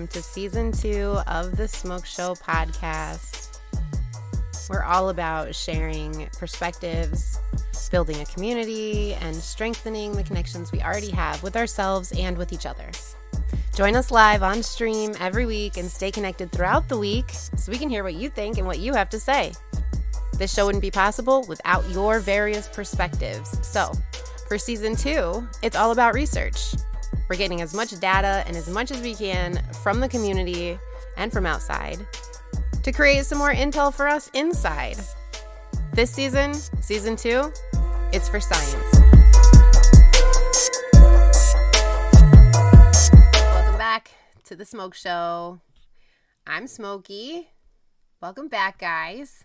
welcome to season two of the Smoke Show podcast. We're all about sharing perspectives, building a community, and strengthening the connections we already have with ourselves and with each other. Join us live on stream every week and stay connected throughout the week so we can hear what you think and what you have to say. This show wouldn't be possible without your various perspectives. So, for season two, it's all about research. We're getting as much data and as much as we can from the community and from outside to create some more intel for us inside. This season, season two, it's for science. Welcome back to the Smoke Show. I'm Smokey. Welcome back, guys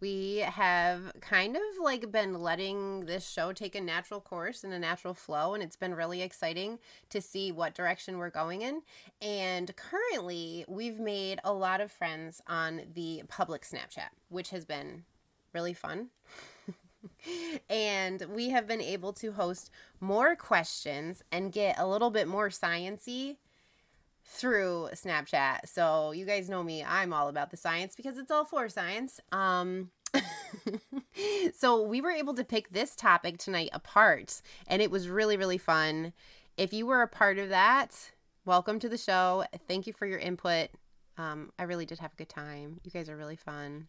we have kind of like been letting this show take a natural course and a natural flow and it's been really exciting to see what direction we're going in and currently we've made a lot of friends on the public snapchat which has been really fun and we have been able to host more questions and get a little bit more sciency through Snapchat. So you guys know me, I'm all about the science because it's all for science. Um so we were able to pick this topic tonight apart and it was really really fun. If you were a part of that, welcome to the show. Thank you for your input. Um, I really did have a good time. You guys are really fun.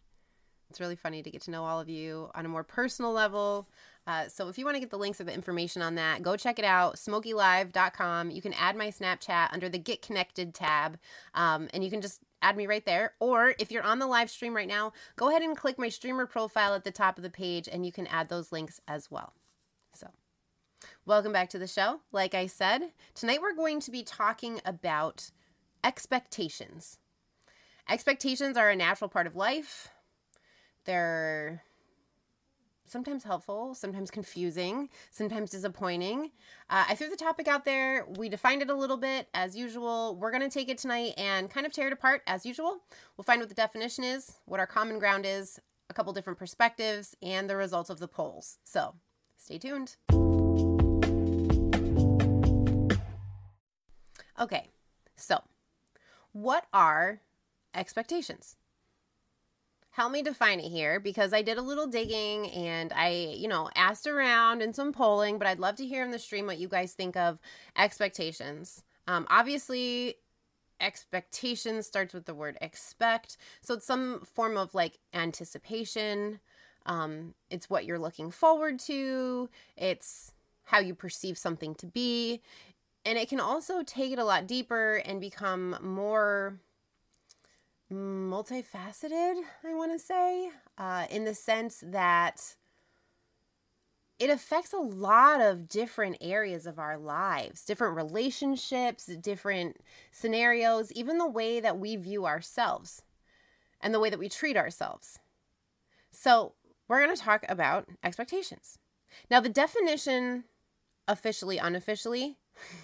It's really funny to get to know all of you on a more personal level. Uh, so if you want to get the links or the information on that, go check it out, smokylive.com. You can add my Snapchat under the Get Connected tab, um, and you can just add me right there. Or if you're on the live stream right now, go ahead and click my streamer profile at the top of the page, and you can add those links as well. So, welcome back to the show. Like I said, tonight we're going to be talking about expectations. Expectations are a natural part of life they're sometimes helpful, sometimes confusing, sometimes disappointing. Uh, I threw the topic out there. We defined it a little bit as usual. We're going to take it tonight and kind of tear it apart as usual. We'll find what the definition is, what our common ground is, a couple different perspectives, and the results of the polls. So stay tuned. Okay, so what are expectations? Help me define it here because I did a little digging and I, you know, asked around and some polling, but I'd love to hear in the stream what you guys think of expectations. Um, obviously, expectation starts with the word expect. So it's some form of like anticipation. Um, it's what you're looking forward to, it's how you perceive something to be. And it can also take it a lot deeper and become more multifaceted, I want to say, uh, in the sense that it affects a lot of different areas of our lives, different relationships, different scenarios, even the way that we view ourselves and the way that we treat ourselves. So, we're going to talk about expectations. Now, the definition, officially, unofficially,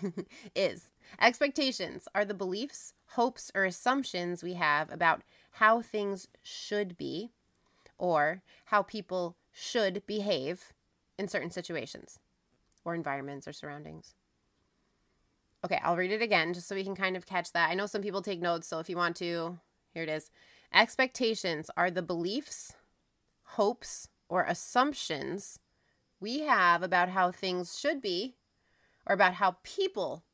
is expectations are the beliefs hopes or assumptions we have about how things should be or how people should behave in certain situations or environments or surroundings. Okay, I'll read it again just so we can kind of catch that. I know some people take notes, so if you want to, here it is. Expectations are the beliefs, hopes, or assumptions we have about how things should be or about how people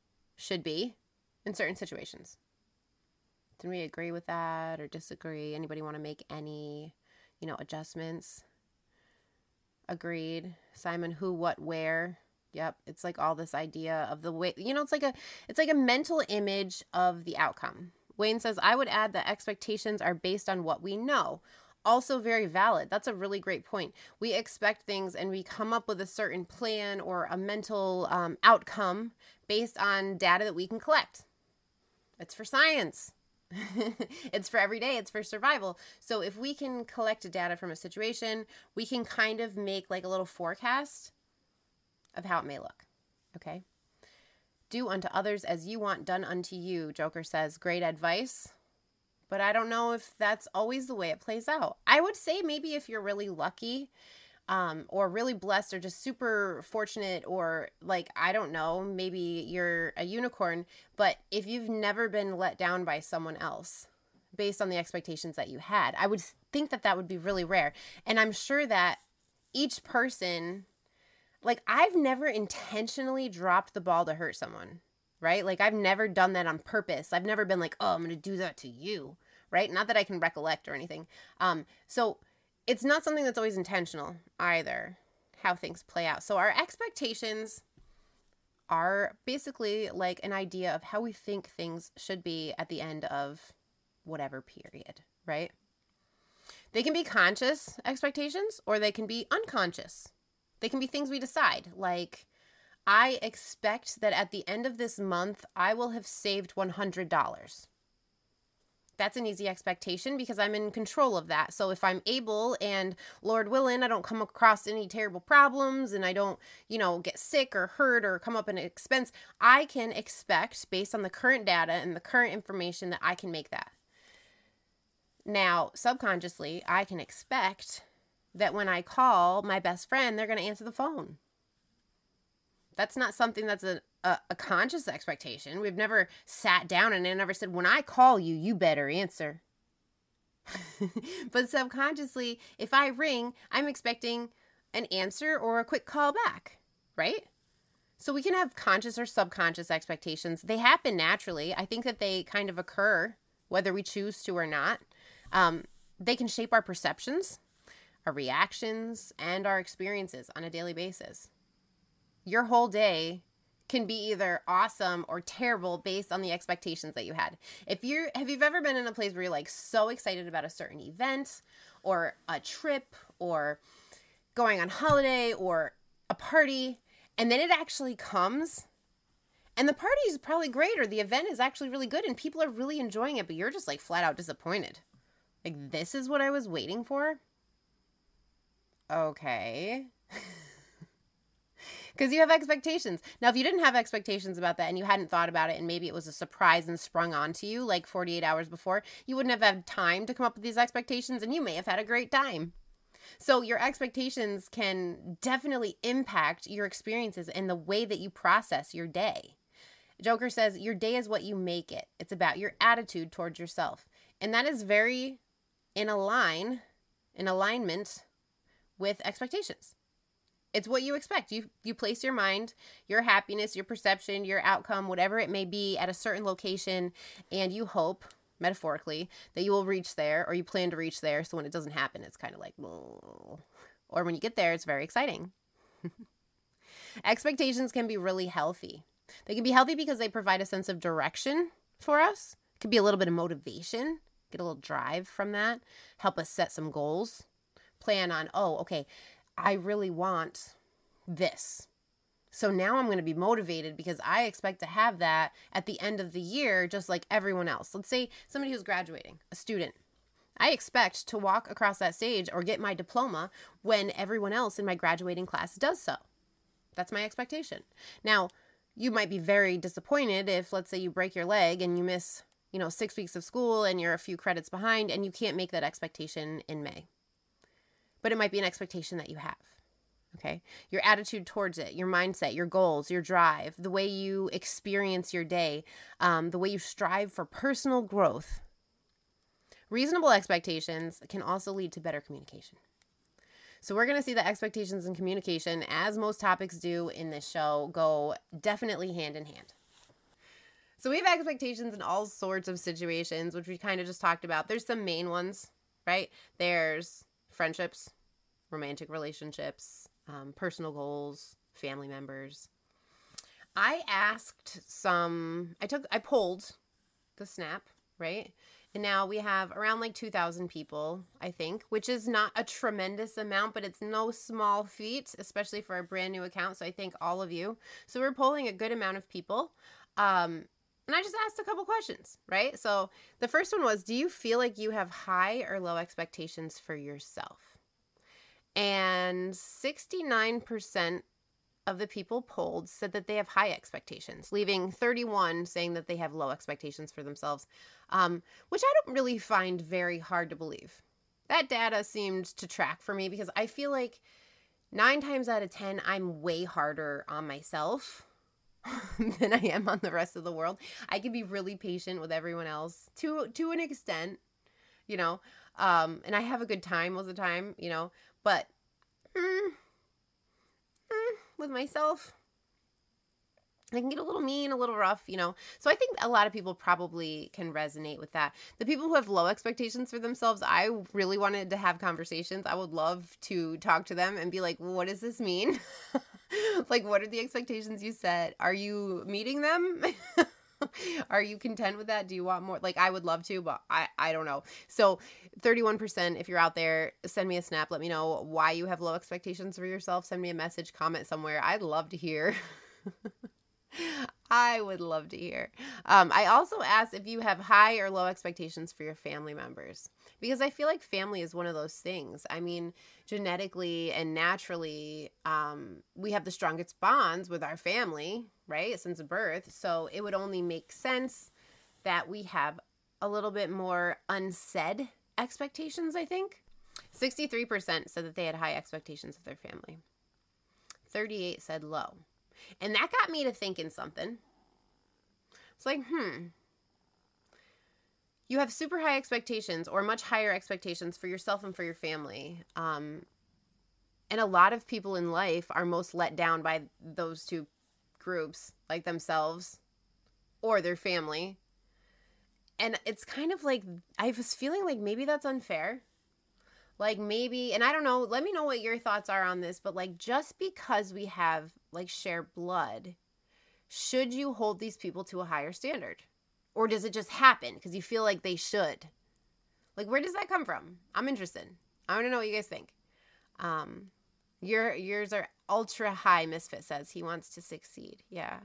should be in certain situations. Can we agree with that or disagree? Anybody want to make any, you know, adjustments? Agreed. Simon, who, what, where? Yep, it's like all this idea of the way, you know, it's like a it's like a mental image of the outcome. Wayne says, "I would add that expectations are based on what we know." Also very valid. That's a really great point. We expect things and we come up with a certain plan or a mental um, outcome based on data that we can collect. It's for science. it's for every day, it's for survival. So if we can collect data from a situation, we can kind of make like a little forecast of how it may look. Okay? Do unto others as you want done unto you, Joker says. Great advice. But I don't know if that's always the way it plays out. I would say maybe if you're really lucky, um, or really blessed or just super fortunate or like I don't know, maybe you're a unicorn, but if you've never been let down by someone else based on the expectations that you had, I would think that that would be really rare. And I'm sure that each person like I've never intentionally dropped the ball to hurt someone, right? Like I've never done that on purpose. I've never been like, "Oh, I'm going to do that to you." Right? Not that I can recollect or anything. Um so it's not something that's always intentional either how things play out. So our expectations are basically like an idea of how we think things should be at the end of whatever period, right? They can be conscious expectations or they can be unconscious. They can be things we decide, like, I expect that at the end of this month, I will have saved $100 that's an easy expectation because I'm in control of that. So if I'm able and Lord willing, I don't come across any terrible problems and I don't, you know, get sick or hurt or come up in an expense, I can expect based on the current data and the current information that I can make that. Now, subconsciously, I can expect that when I call my best friend, they're going to answer the phone. That's not something that's a, a, a, conscious expectation. We've never sat down and never said, when I call you, you better answer. but subconsciously, if I ring, I'm expecting an answer or a quick call back, right? So we can have conscious or subconscious expectations. They happen naturally. I think that they kind of occur whether we choose to or not. Um, they can shape our perceptions, our reactions, and our experiences on a daily basis your whole day can be either awesome or terrible based on the expectations that you had. If you're have you ever been in a place where you're like so excited about a certain event or a trip or going on holiday or a party and then it actually comes and the party is probably great or the event is actually really good and people are really enjoying it but you're just like flat out disappointed. Like this is what I was waiting for? Okay. because you have expectations. Now, if you didn't have expectations about that and you hadn't thought about it and maybe it was a surprise and sprung onto you like 48 hours before, you wouldn't have had time to come up with these expectations and you may have had a great time. So, your expectations can definitely impact your experiences and the way that you process your day. Joker says, Your day is what you make it. It's about your attitude towards yourself. And that is very in line, in alignment with expectations. It's what you expect. You you place your mind, your happiness, your perception, your outcome, whatever it may be at a certain location and you hope metaphorically that you will reach there or you plan to reach there so when it doesn't happen it's kind of like Whoa. or when you get there it's very exciting. Expectations can be really healthy. They can be healthy because they provide a sense of direction for us. It could be a little bit of motivation, get a little drive from that, help us set some goals. Plan on, oh, okay, I really want this. So now I'm going to be motivated because I expect to have that at the end of the year, just like everyone else. Let's say somebody who's graduating, a student. I expect to walk across that stage or get my diploma when everyone else in my graduating class does so. That's my expectation. Now, you might be very disappointed if, let's say, you break your leg and you miss, you know, six weeks of school and you're a few credits behind and you can't make that expectation in May but it might be an expectation that you have. Okay. Your attitude towards it, your mindset, your goals, your drive, the way you experience your day, um, the way you strive for personal growth. Reasonable expectations can also lead to better communication. So, we're going to see that expectations and communication, as most topics do in this show, go definitely hand in hand. So, we have expectations in all sorts of situations, which we kind of just talked about. There's some main ones, right? There's friendships, romantic relationships, um, personal goals, family members. I asked some, I took, I polled the snap, right? And now we have around like 2,000 people, I think, which is not a tremendous amount, but it's no small feat, especially for a brand new account. So I thank all of you. So we're polling a good amount of people. Um, and I just asked a couple questions, right? So the first one was Do you feel like you have high or low expectations for yourself? And 69% of the people polled said that they have high expectations, leaving 31 saying that they have low expectations for themselves, um, which I don't really find very hard to believe. That data seemed to track for me because I feel like nine times out of 10, I'm way harder on myself than I am on the rest of the world. I can be really patient with everyone else to to an extent, you know. Um, and I have a good time most of the time, you know. But mm, mm, with myself, I can get a little mean, a little rough, you know. So I think a lot of people probably can resonate with that. The people who have low expectations for themselves, I really wanted to have conversations. I would love to talk to them and be like, what does this mean? like, what are the expectations you set? Are you meeting them? are you content with that? Do you want more? Like, I would love to, but I, I don't know. So, 31%, if you're out there, send me a snap. Let me know why you have low expectations for yourself. Send me a message, comment somewhere. I'd love to hear. I would love to hear. Um, I also asked if you have high or low expectations for your family members because I feel like family is one of those things. I mean, genetically and naturally, um, we have the strongest bonds with our family, right, since birth. So it would only make sense that we have a little bit more unsaid expectations, I think. 63% said that they had high expectations of their family. 38 said low. And that got me to thinking something. It's like, hmm. You have super high expectations or much higher expectations for yourself and for your family. Um, and a lot of people in life are most let down by those two groups, like themselves or their family. And it's kind of like, I was feeling like maybe that's unfair like maybe and i don't know let me know what your thoughts are on this but like just because we have like share blood should you hold these people to a higher standard? Or does it just happen because you feel like they should? Like where does that come from? I'm interested. I want to know what you guys think. Um your yours are ultra high misfit says. He wants to succeed. Yeah.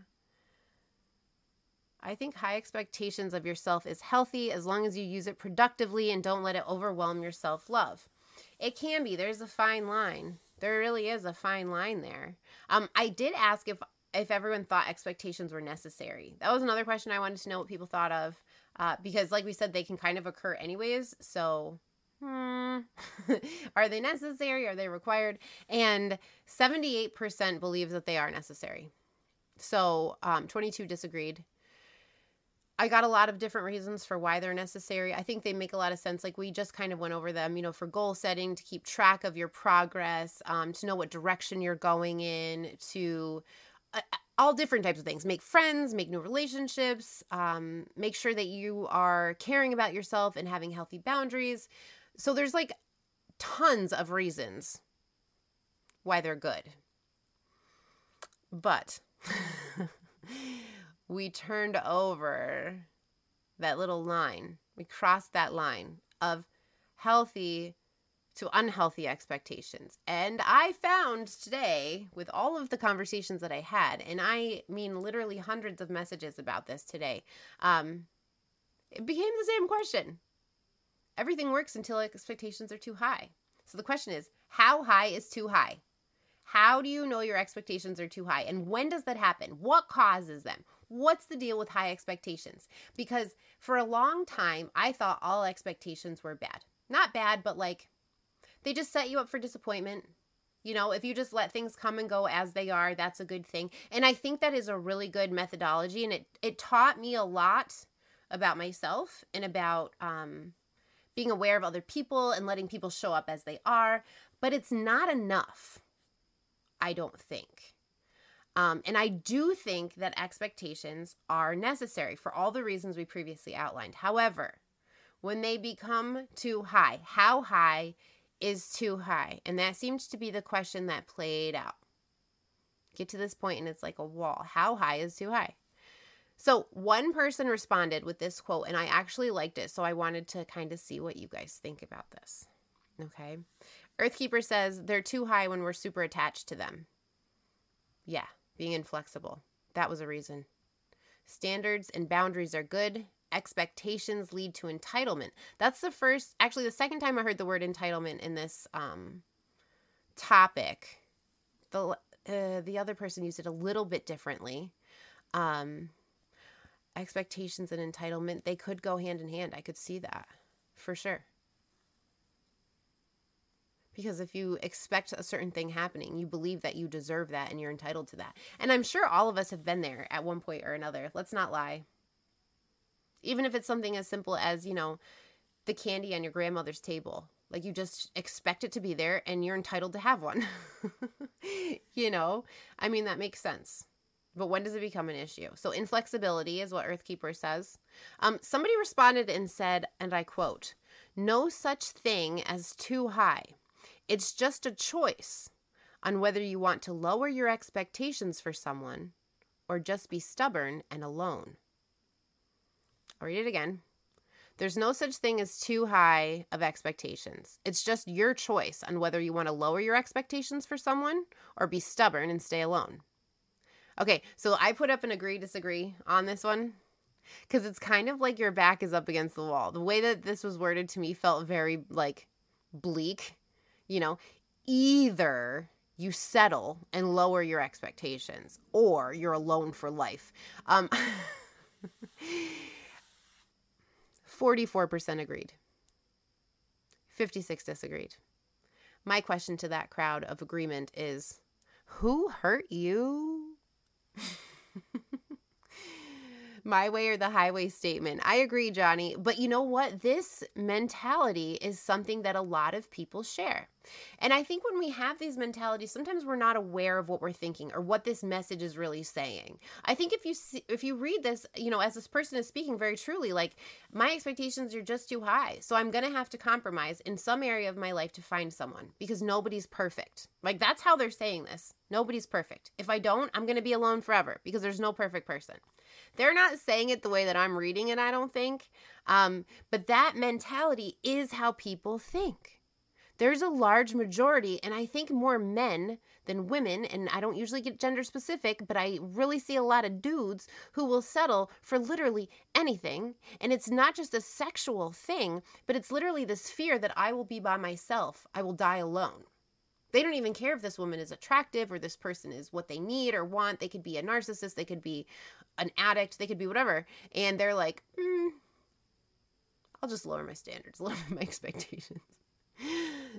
I think high expectations of yourself is healthy as long as you use it productively and don't let it overwhelm your self love. It can be. There's a fine line. There really is a fine line there. Um, I did ask if if everyone thought expectations were necessary. That was another question I wanted to know what people thought of, uh, because like we said, they can kind of occur anyways. So, hmm, are they necessary? Are they required? And seventy eight percent believes that they are necessary. So, um, twenty two disagreed. I got a lot of different reasons for why they're necessary. I think they make a lot of sense. Like we just kind of went over them, you know, for goal setting, to keep track of your progress, um, to know what direction you're going in, to uh, all different types of things. Make friends, make new relationships, um, make sure that you are caring about yourself and having healthy boundaries. So there's like tons of reasons why they're good. But. we turned over that little line. We crossed that line of healthy to unhealthy expectations. And I found today, with all of the conversations that I had, and I mean literally hundreds of messages about this today, um, it became the same question. Everything works until expectations are too high. So the question is, how high is too high? How do you know your expectations are too high? And when does that happen? What causes them? What's the deal with high expectations? Because for a long time, I thought all expectations were bad. Not bad, but like they just set you up for disappointment. You know, if you just let things come and go as they are, that's a good thing. And I think that is a really good methodology. And it, it taught me a lot about myself and about um, being aware of other people and letting people show up as they are. But it's not enough, I don't think. Um, and I do think that expectations are necessary for all the reasons we previously outlined. However, when they become too high, how high is too high? And that seems to be the question that played out. Get to this point and it's like a wall. How high is too high? So, one person responded with this quote, and I actually liked it. So, I wanted to kind of see what you guys think about this. Okay. Earthkeeper says they're too high when we're super attached to them. Yeah, being inflexible. That was a reason. Standards and boundaries are good. Expectations lead to entitlement. That's the first, actually, the second time I heard the word entitlement in this um, topic. The uh, the other person used it a little bit differently. Um, expectations and entitlement they could go hand in hand. I could see that for sure. Because if you expect a certain thing happening, you believe that you deserve that and you're entitled to that. And I'm sure all of us have been there at one point or another. Let's not lie. Even if it's something as simple as, you know, the candy on your grandmother's table. Like you just expect it to be there and you're entitled to have one. you know, I mean, that makes sense. But when does it become an issue? So, inflexibility is what Earthkeeper says. Um, somebody responded and said, and I quote, no such thing as too high. It's just a choice on whether you want to lower your expectations for someone or just be stubborn and alone. I'll read it again. There's no such thing as too high of expectations. It's just your choice on whether you want to lower your expectations for someone or be stubborn and stay alone. Okay, so I put up an agree disagree on this one because it's kind of like your back is up against the wall. The way that this was worded to me felt very like bleak. You know, either you settle and lower your expectations or you're alone for life. Um, 44% agreed. 56 disagreed. My question to that crowd of agreement is who hurt you? my way or the highway statement. I agree, Johnny. But you know what? This mentality is something that a lot of people share. And I think when we have these mentalities, sometimes we're not aware of what we're thinking or what this message is really saying. I think if you see, if you read this, you know, as this person is speaking very truly, like my expectations are just too high. So I'm going to have to compromise in some area of my life to find someone because nobody's perfect. Like that's how they're saying this. Nobody's perfect. If I don't, I'm going to be alone forever because there's no perfect person. They're not saying it the way that I'm reading it, I don't think. Um, but that mentality is how people think. There's a large majority, and I think more men than women, and I don't usually get gender specific, but I really see a lot of dudes who will settle for literally anything. And it's not just a sexual thing, but it's literally this fear that I will be by myself, I will die alone. They don't even care if this woman is attractive or this person is what they need or want. They could be a narcissist, they could be an addict, they could be whatever. And they're like, mm, I'll just lower my standards, lower my expectations.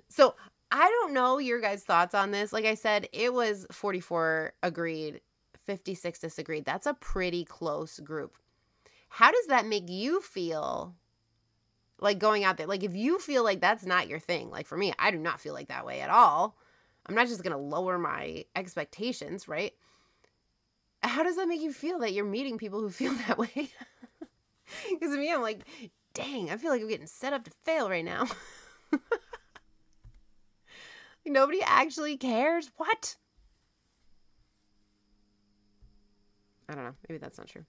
So I don't know your guys' thoughts on this. Like I said, it was 44 agreed, 56 disagreed. That's a pretty close group. How does that make you feel like going out there? Like if you feel like that's not your thing, like for me, I do not feel like that way at all. I'm not just going to lower my expectations, right? How does that make you feel that you're meeting people who feel that way? Because to me, I'm like, dang, I feel like I'm getting set up to fail right now. Nobody actually cares. What? I don't know. Maybe that's not true.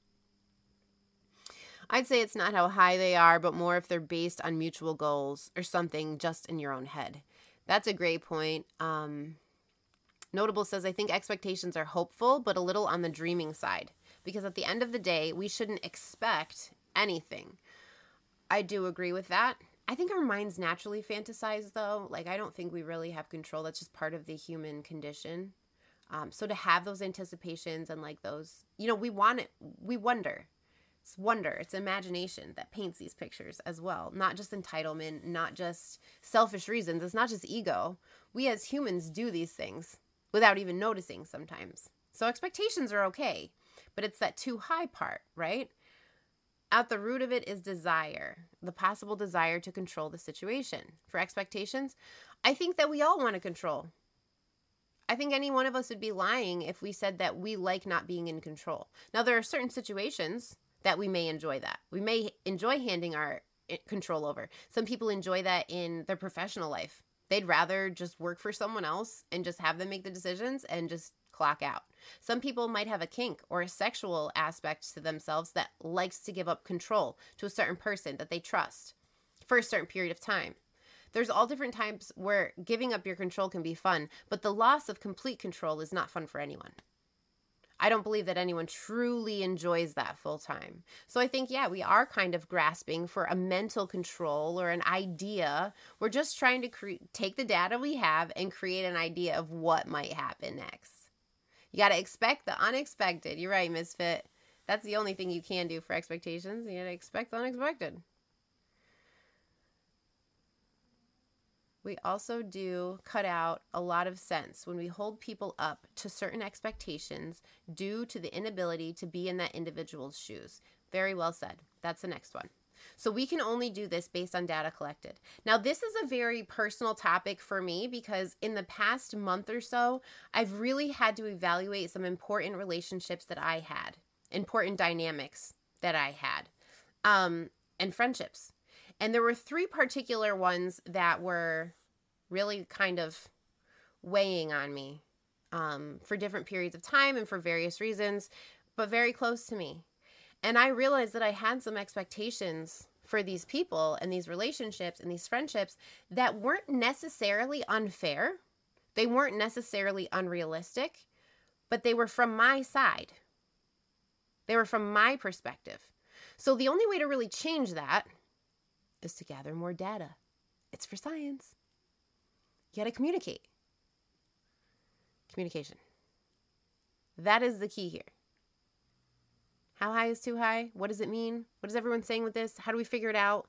I'd say it's not how high they are, but more if they're based on mutual goals or something just in your own head. That's a great point. Um, Notable says, I think expectations are hopeful, but a little on the dreaming side. Because at the end of the day, we shouldn't expect anything. I do agree with that. I think our minds naturally fantasize, though. Like, I don't think we really have control. That's just part of the human condition. Um, so to have those anticipations and like those, you know, we want it, we wonder. It's wonder, it's imagination that paints these pictures as well. Not just entitlement, not just selfish reasons. It's not just ego. We as humans do these things without even noticing sometimes. So expectations are okay, but it's that too high part, right? At the root of it is desire, the possible desire to control the situation. For expectations, I think that we all want to control. I think any one of us would be lying if we said that we like not being in control. Now, there are certain situations that we may enjoy that. We may enjoy handing our eh, control over. Some people enjoy that in their professional life. They'd rather just work for someone else and just have them make the decisions and just clock out. Some people might have a kink or a sexual aspect to themselves that likes to give up control to a certain person that they trust for a certain period of time. There's all different times where giving up your control can be fun, but the loss of complete control is not fun for anyone. I don't believe that anyone truly enjoys that full time. So I think, yeah, we are kind of grasping for a mental control or an idea. We're just trying to cre- take the data we have and create an idea of what might happen next. You got to expect the unexpected. You're right, Misfit. That's the only thing you can do for expectations. You got to expect the unexpected. We also do cut out a lot of sense when we hold people up to certain expectations due to the inability to be in that individual's shoes. Very well said. That's the next one. So we can only do this based on data collected. Now, this is a very personal topic for me because in the past month or so, I've really had to evaluate some important relationships that I had, important dynamics that I had, um, and friendships. And there were three particular ones that were really kind of weighing on me um, for different periods of time and for various reasons, but very close to me. And I realized that I had some expectations for these people and these relationships and these friendships that weren't necessarily unfair. They weren't necessarily unrealistic, but they were from my side. They were from my perspective. So the only way to really change that is to gather more data. It's for science. You got to communicate. Communication. That is the key here. How high is too high? What does it mean? What is everyone saying with this? How do we figure it out?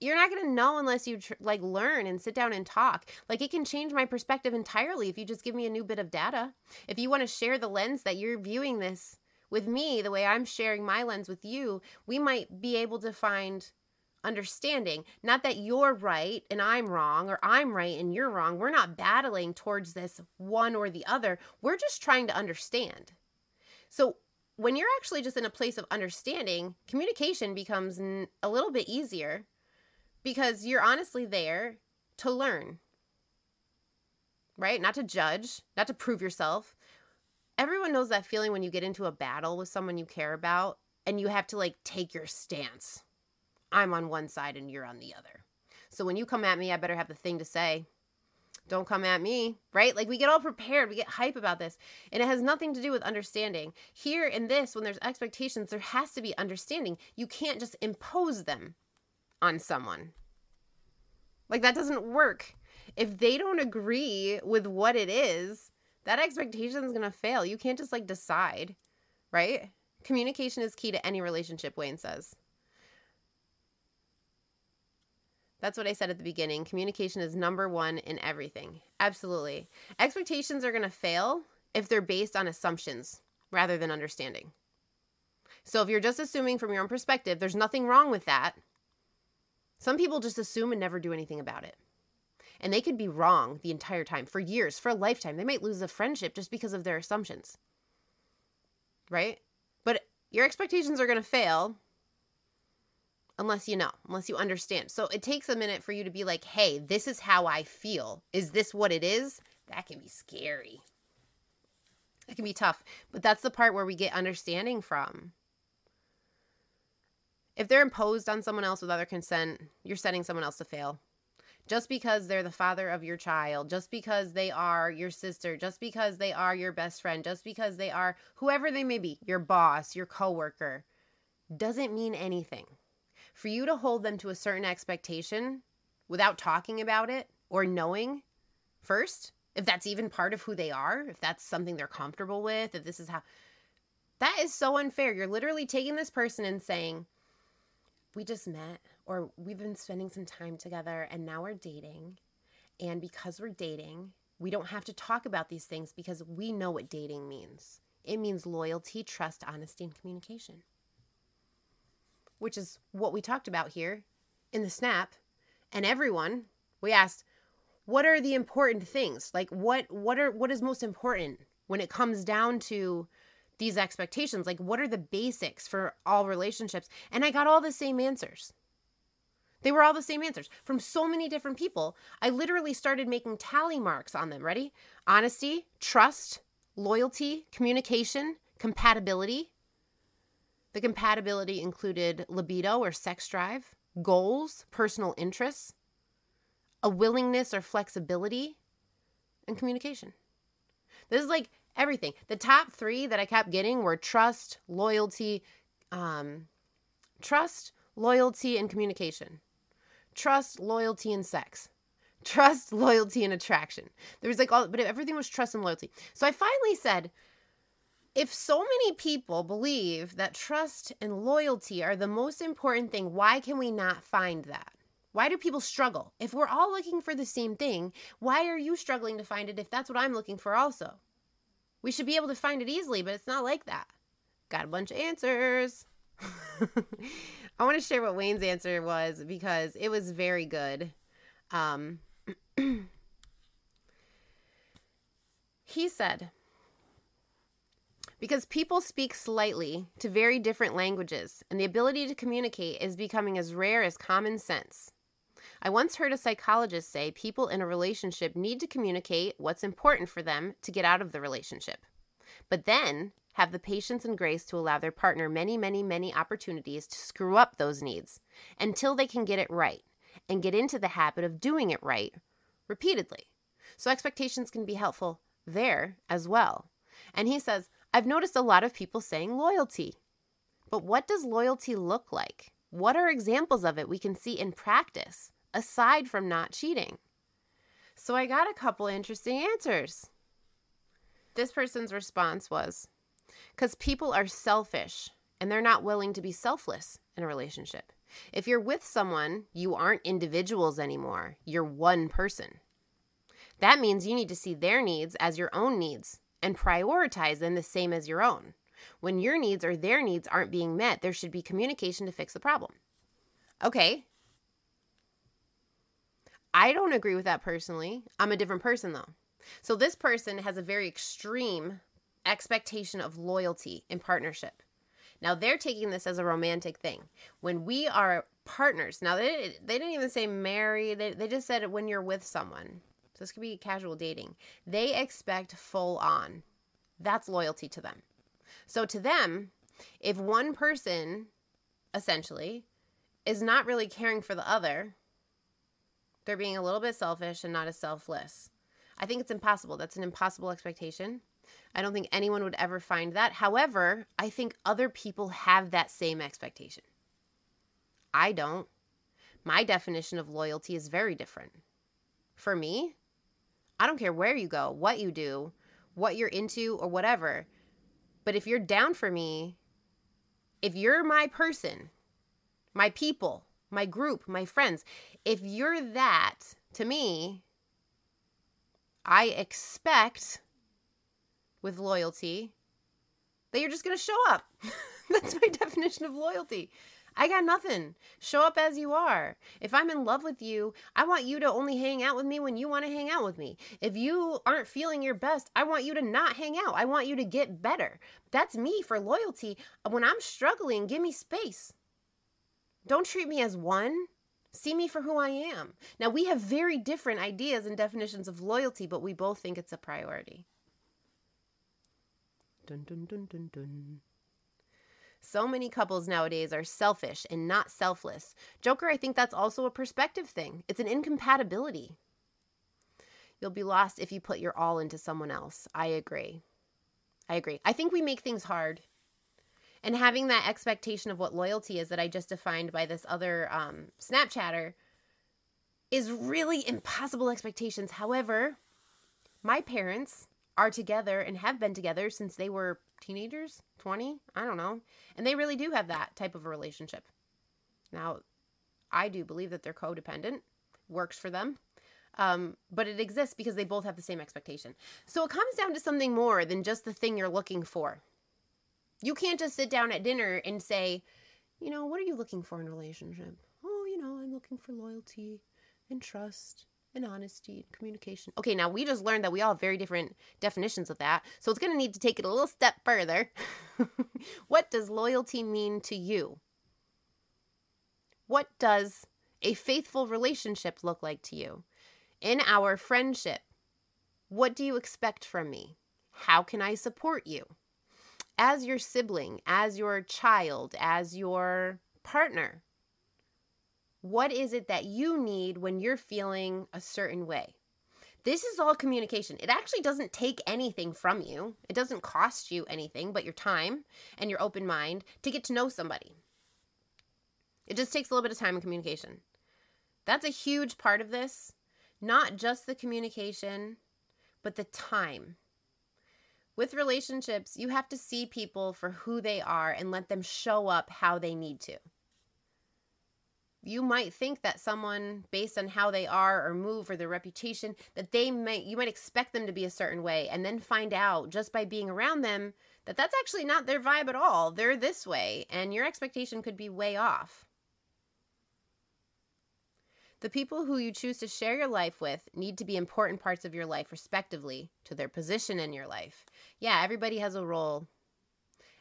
You're not going to know unless you tr- like learn and sit down and talk. Like it can change my perspective entirely if you just give me a new bit of data. If you want to share the lens that you're viewing this with me, the way I'm sharing my lens with you, we might be able to find understanding. Not that you're right and I'm wrong, or I'm right and you're wrong. We're not battling towards this one or the other. We're just trying to understand. So, when you're actually just in a place of understanding, communication becomes a little bit easier because you're honestly there to learn, right? Not to judge, not to prove yourself. Everyone knows that feeling when you get into a battle with someone you care about and you have to like take your stance. I'm on one side and you're on the other. So when you come at me, I better have the thing to say don't come at me, right? Like we get all prepared, we get hype about this, and it has nothing to do with understanding. Here in this, when there's expectations, there has to be understanding. You can't just impose them on someone. Like that doesn't work. If they don't agree with what it is, that expectation is going to fail. You can't just like decide, right? Communication is key to any relationship, Wayne says. That's what I said at the beginning. Communication is number one in everything. Absolutely. Expectations are going to fail if they're based on assumptions rather than understanding. So if you're just assuming from your own perspective, there's nothing wrong with that. Some people just assume and never do anything about it. And they could be wrong the entire time for years, for a lifetime. They might lose a friendship just because of their assumptions. Right? But your expectations are going to fail unless you know, unless you understand. So it takes a minute for you to be like, hey, this is how I feel. Is this what it is? That can be scary. That can be tough. But that's the part where we get understanding from. If they're imposed on someone else without their consent, you're setting someone else to fail. Just because they're the father of your child, just because they are your sister, just because they are your best friend, just because they are whoever they may be, your boss, your coworker, doesn't mean anything for you to hold them to a certain expectation without talking about it or knowing first if that's even part of who they are, if that's something they're comfortable with, if this is how that is so unfair. You're literally taking this person and saying, We just met, or we've been spending some time together, and now we're dating. And because we're dating, we don't have to talk about these things because we know what dating means. It means loyalty, trust, honesty, and communication which is what we talked about here in the snap, and everyone, we asked, what are the important things? Like what what are what is most important when it comes down to these expectations? Like what are the basics for all relationships? And I got all the same answers. They were all the same answers from so many different people. I literally started making tally marks on them. Ready? Honesty, trust, loyalty, communication, compatibility, the compatibility included libido or sex drive, goals, personal interests, a willingness or flexibility, and communication. This is like everything. The top three that I kept getting were trust, loyalty, um, trust, loyalty, and communication. Trust, loyalty, and sex. Trust, loyalty, and attraction. There was like all, but everything was trust and loyalty. So I finally said, if so many people believe that trust and loyalty are the most important thing, why can we not find that? Why do people struggle? If we're all looking for the same thing, why are you struggling to find it if that's what I'm looking for also? We should be able to find it easily, but it's not like that. Got a bunch of answers. I want to share what Wayne's answer was because it was very good. Um, he said, because people speak slightly to very different languages, and the ability to communicate is becoming as rare as common sense. I once heard a psychologist say people in a relationship need to communicate what's important for them to get out of the relationship, but then have the patience and grace to allow their partner many, many, many opportunities to screw up those needs until they can get it right and get into the habit of doing it right repeatedly. So expectations can be helpful there as well. And he says, I've noticed a lot of people saying loyalty. But what does loyalty look like? What are examples of it we can see in practice, aside from not cheating? So I got a couple interesting answers. This person's response was because people are selfish and they're not willing to be selfless in a relationship. If you're with someone, you aren't individuals anymore, you're one person. That means you need to see their needs as your own needs and prioritize them the same as your own. When your needs or their needs aren't being met, there should be communication to fix the problem. Okay. I don't agree with that personally. I'm a different person though. So this person has a very extreme expectation of loyalty in partnership. Now they're taking this as a romantic thing. When we are partners, now they, they didn't even say married, they, they just said when you're with someone. So this could be casual dating. They expect full on. That's loyalty to them. So to them, if one person essentially is not really caring for the other, they're being a little bit selfish and not as selfless. I think it's impossible. That's an impossible expectation. I don't think anyone would ever find that. However, I think other people have that same expectation. I don't. My definition of loyalty is very different. For me, I don't care where you go, what you do, what you're into, or whatever. But if you're down for me, if you're my person, my people, my group, my friends, if you're that to me, I expect with loyalty that you're just going to show up. That's my definition of loyalty. I got nothing. Show up as you are. If I'm in love with you, I want you to only hang out with me when you want to hang out with me. If you aren't feeling your best, I want you to not hang out. I want you to get better. That's me for loyalty. When I'm struggling, give me space. Don't treat me as one. See me for who I am. Now, we have very different ideas and definitions of loyalty, but we both think it's a priority. Dun, dun, dun, dun, dun. So many couples nowadays are selfish and not selfless. Joker, I think that's also a perspective thing. It's an incompatibility. You'll be lost if you put your all into someone else. I agree. I agree. I think we make things hard. And having that expectation of what loyalty is that I just defined by this other um, Snapchatter is really impossible expectations. However, my parents are together and have been together since they were teenagers, 20, I don't know. And they really do have that type of a relationship. Now, I do believe that they're codependent, works for them. Um, but it exists because they both have the same expectation. So it comes down to something more than just the thing you're looking for. You can't just sit down at dinner and say, you know, what are you looking for in a relationship? Oh, you know, I'm looking for loyalty and trust and honesty and communication. Okay, now we just learned that we all have very different definitions of that. So it's going to need to take it a little step further. what does loyalty mean to you? What does a faithful relationship look like to you? In our friendship, what do you expect from me? How can I support you? As your sibling, as your child, as your partner, what is it that you need when you're feeling a certain way? This is all communication. It actually doesn't take anything from you. It doesn't cost you anything but your time and your open mind to get to know somebody. It just takes a little bit of time and communication. That's a huge part of this. Not just the communication, but the time. With relationships, you have to see people for who they are and let them show up how they need to. You might think that someone based on how they are or move or their reputation that they might you might expect them to be a certain way and then find out just by being around them that that's actually not their vibe at all. They're this way and your expectation could be way off. The people who you choose to share your life with need to be important parts of your life respectively to their position in your life. Yeah everybody has a role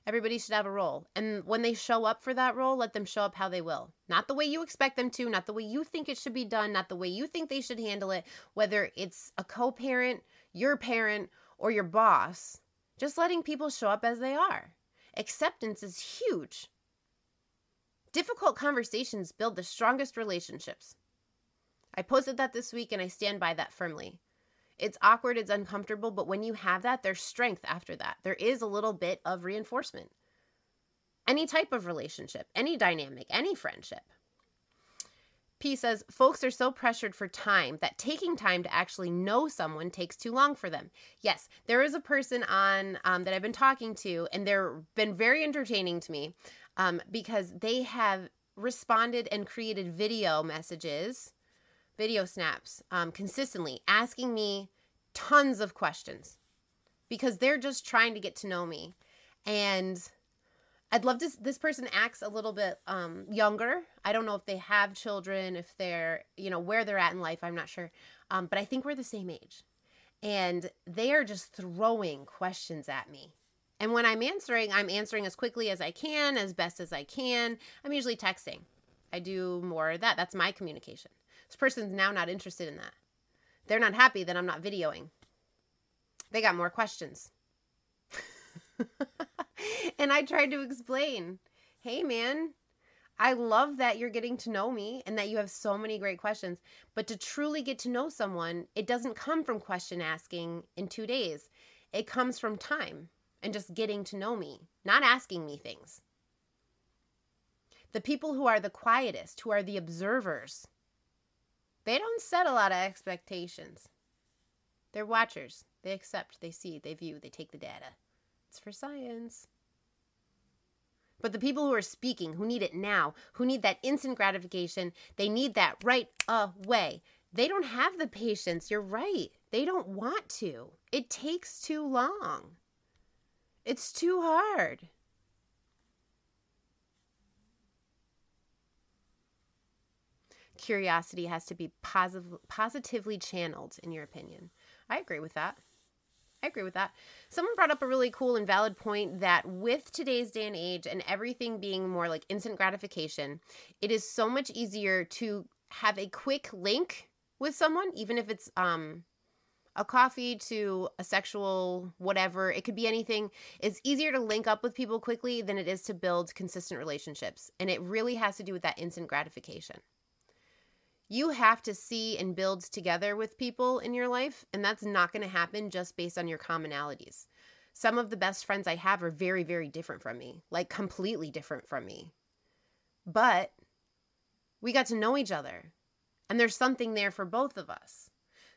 Everybody should have a role. And when they show up for that role, let them show up how they will. Not the way you expect them to, not the way you think it should be done, not the way you think they should handle it, whether it's a co parent, your parent, or your boss. Just letting people show up as they are. Acceptance is huge. Difficult conversations build the strongest relationships. I posted that this week and I stand by that firmly. It's awkward, it's uncomfortable, but when you have that, there's strength after that. There is a little bit of reinforcement. Any type of relationship, any dynamic, any friendship. P says, folks are so pressured for time that taking time to actually know someone takes too long for them. Yes, there is a person on um, that I've been talking to, and they've been very entertaining to me um, because they have responded and created video messages video snaps um, consistently, asking me tons of questions because they're just trying to get to know me. And I'd love to, this person acts a little bit um, younger. I don't know if they have children, if they're, you know, where they're at in life. I'm not sure. Um, but I think we're the same age. And they are just throwing questions at me. And when I'm answering, I'm answering as quickly as I can, as best as I can. I'm usually texting. I do more of that. That's my communication. This person's now not interested in that. They're not happy that I'm not videoing. They got more questions. and I tried to explain hey, man, I love that you're getting to know me and that you have so many great questions. But to truly get to know someone, it doesn't come from question asking in two days, it comes from time and just getting to know me, not asking me things. The people who are the quietest, who are the observers, they don't set a lot of expectations. They're watchers. They accept, they see, they view, they take the data. It's for science. But the people who are speaking, who need it now, who need that instant gratification, they need that right away. They don't have the patience. You're right. They don't want to. It takes too long. It's too hard. Curiosity has to be positive, positively channeled, in your opinion. I agree with that. I agree with that. Someone brought up a really cool and valid point that with today's day and age and everything being more like instant gratification, it is so much easier to have a quick link with someone, even if it's um a coffee to a sexual whatever it could be anything it's easier to link up with people quickly than it is to build consistent relationships and it really has to do with that instant gratification you have to see and build together with people in your life, and that's not going to happen just based on your commonalities. Some of the best friends I have are very, very different from me, like completely different from me. But we got to know each other, and there's something there for both of us.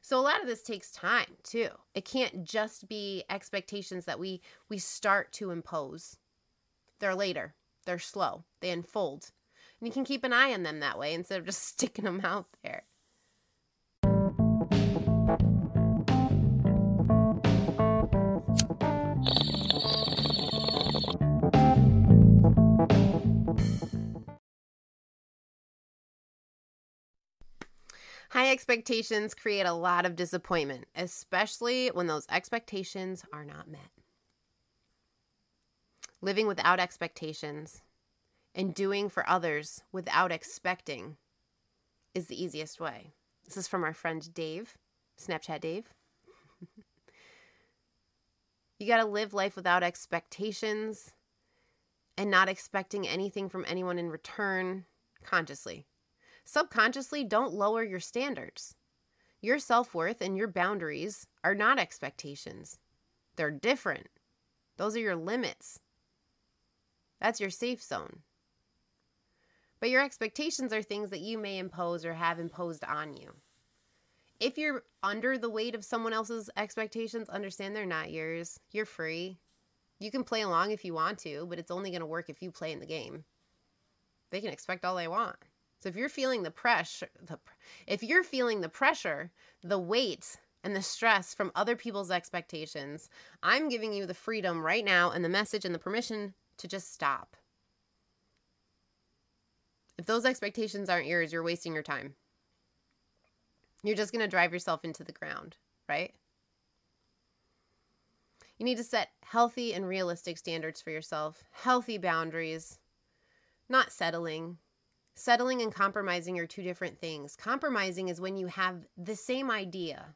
So a lot of this takes time too. It can't just be expectations that we we start to impose. They're later. They're slow. They unfold. And you can keep an eye on them that way instead of just sticking them out there. High expectations create a lot of disappointment, especially when those expectations are not met. Living without expectations and doing for others without expecting is the easiest way. This is from our friend Dave, Snapchat Dave. you got to live life without expectations and not expecting anything from anyone in return consciously. Subconsciously, don't lower your standards. Your self worth and your boundaries are not expectations, they're different. Those are your limits. That's your safe zone. But your expectations are things that you may impose or have imposed on you. If you're under the weight of someone else's expectations, understand they're not yours. You're free. You can play along if you want to, but it's only going to work if you play in the game. They can expect all they want. So if you're feeling the pressure, the, if you're feeling the pressure, the weight, and the stress from other people's expectations, I'm giving you the freedom right now and the message and the permission to just stop. If those expectations aren't yours, you're wasting your time. You're just going to drive yourself into the ground, right? You need to set healthy and realistic standards for yourself, healthy boundaries, not settling. Settling and compromising are two different things. Compromising is when you have the same idea,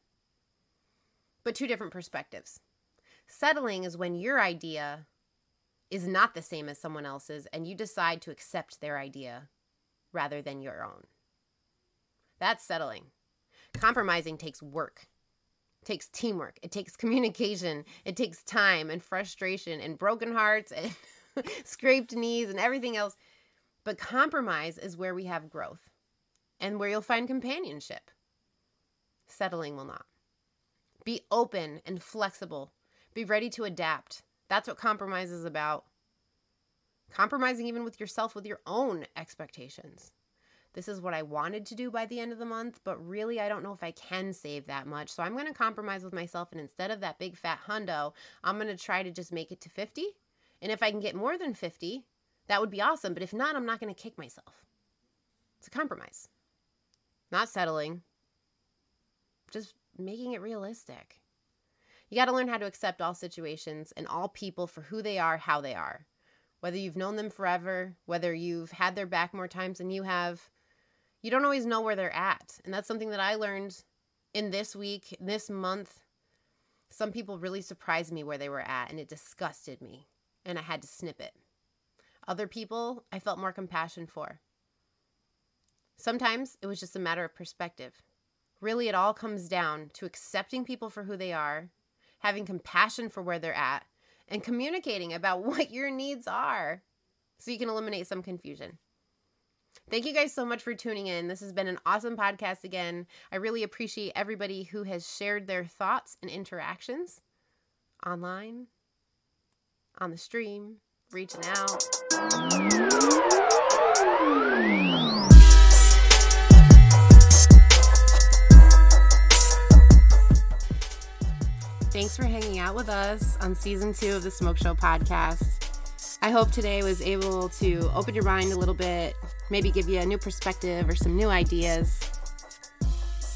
but two different perspectives. Settling is when your idea is not the same as someone else's and you decide to accept their idea rather than your own. That's settling. Compromising takes work. It takes teamwork. It takes communication. It takes time and frustration and broken hearts and scraped knees and everything else. But compromise is where we have growth and where you'll find companionship. Settling will not. Be open and flexible. Be ready to adapt. That's what compromise is about. Compromising even with yourself, with your own expectations this is what I wanted to do by the end of the month, but really I don't know if I can save that much. So I'm going to compromise with myself and instead of that big fat hundo, I'm going to try to just make it to 50. And if I can get more than 50, that would be awesome, but if not, I'm not going to kick myself. It's a compromise. Not settling. Just making it realistic. You got to learn how to accept all situations and all people for who they are, how they are. Whether you've known them forever, whether you've had their back more times than you have, you don't always know where they're at. And that's something that I learned in this week, this month. Some people really surprised me where they were at, and it disgusted me, and I had to snip it. Other people, I felt more compassion for. Sometimes it was just a matter of perspective. Really, it all comes down to accepting people for who they are, having compassion for where they're at, and communicating about what your needs are so you can eliminate some confusion. Thank you guys so much for tuning in. This has been an awesome podcast again. I really appreciate everybody who has shared their thoughts and interactions online, on the stream, reaching out. Thanks for hanging out with us on season two of the Smoke Show podcast. I hope today was able to open your mind a little bit, maybe give you a new perspective or some new ideas.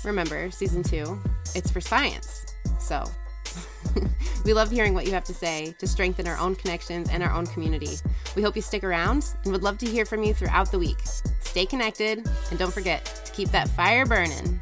Remember, season two, it's for science. So we love hearing what you have to say to strengthen our own connections and our own community. We hope you stick around and would love to hear from you throughout the week. Stay connected and don't forget to keep that fire burning.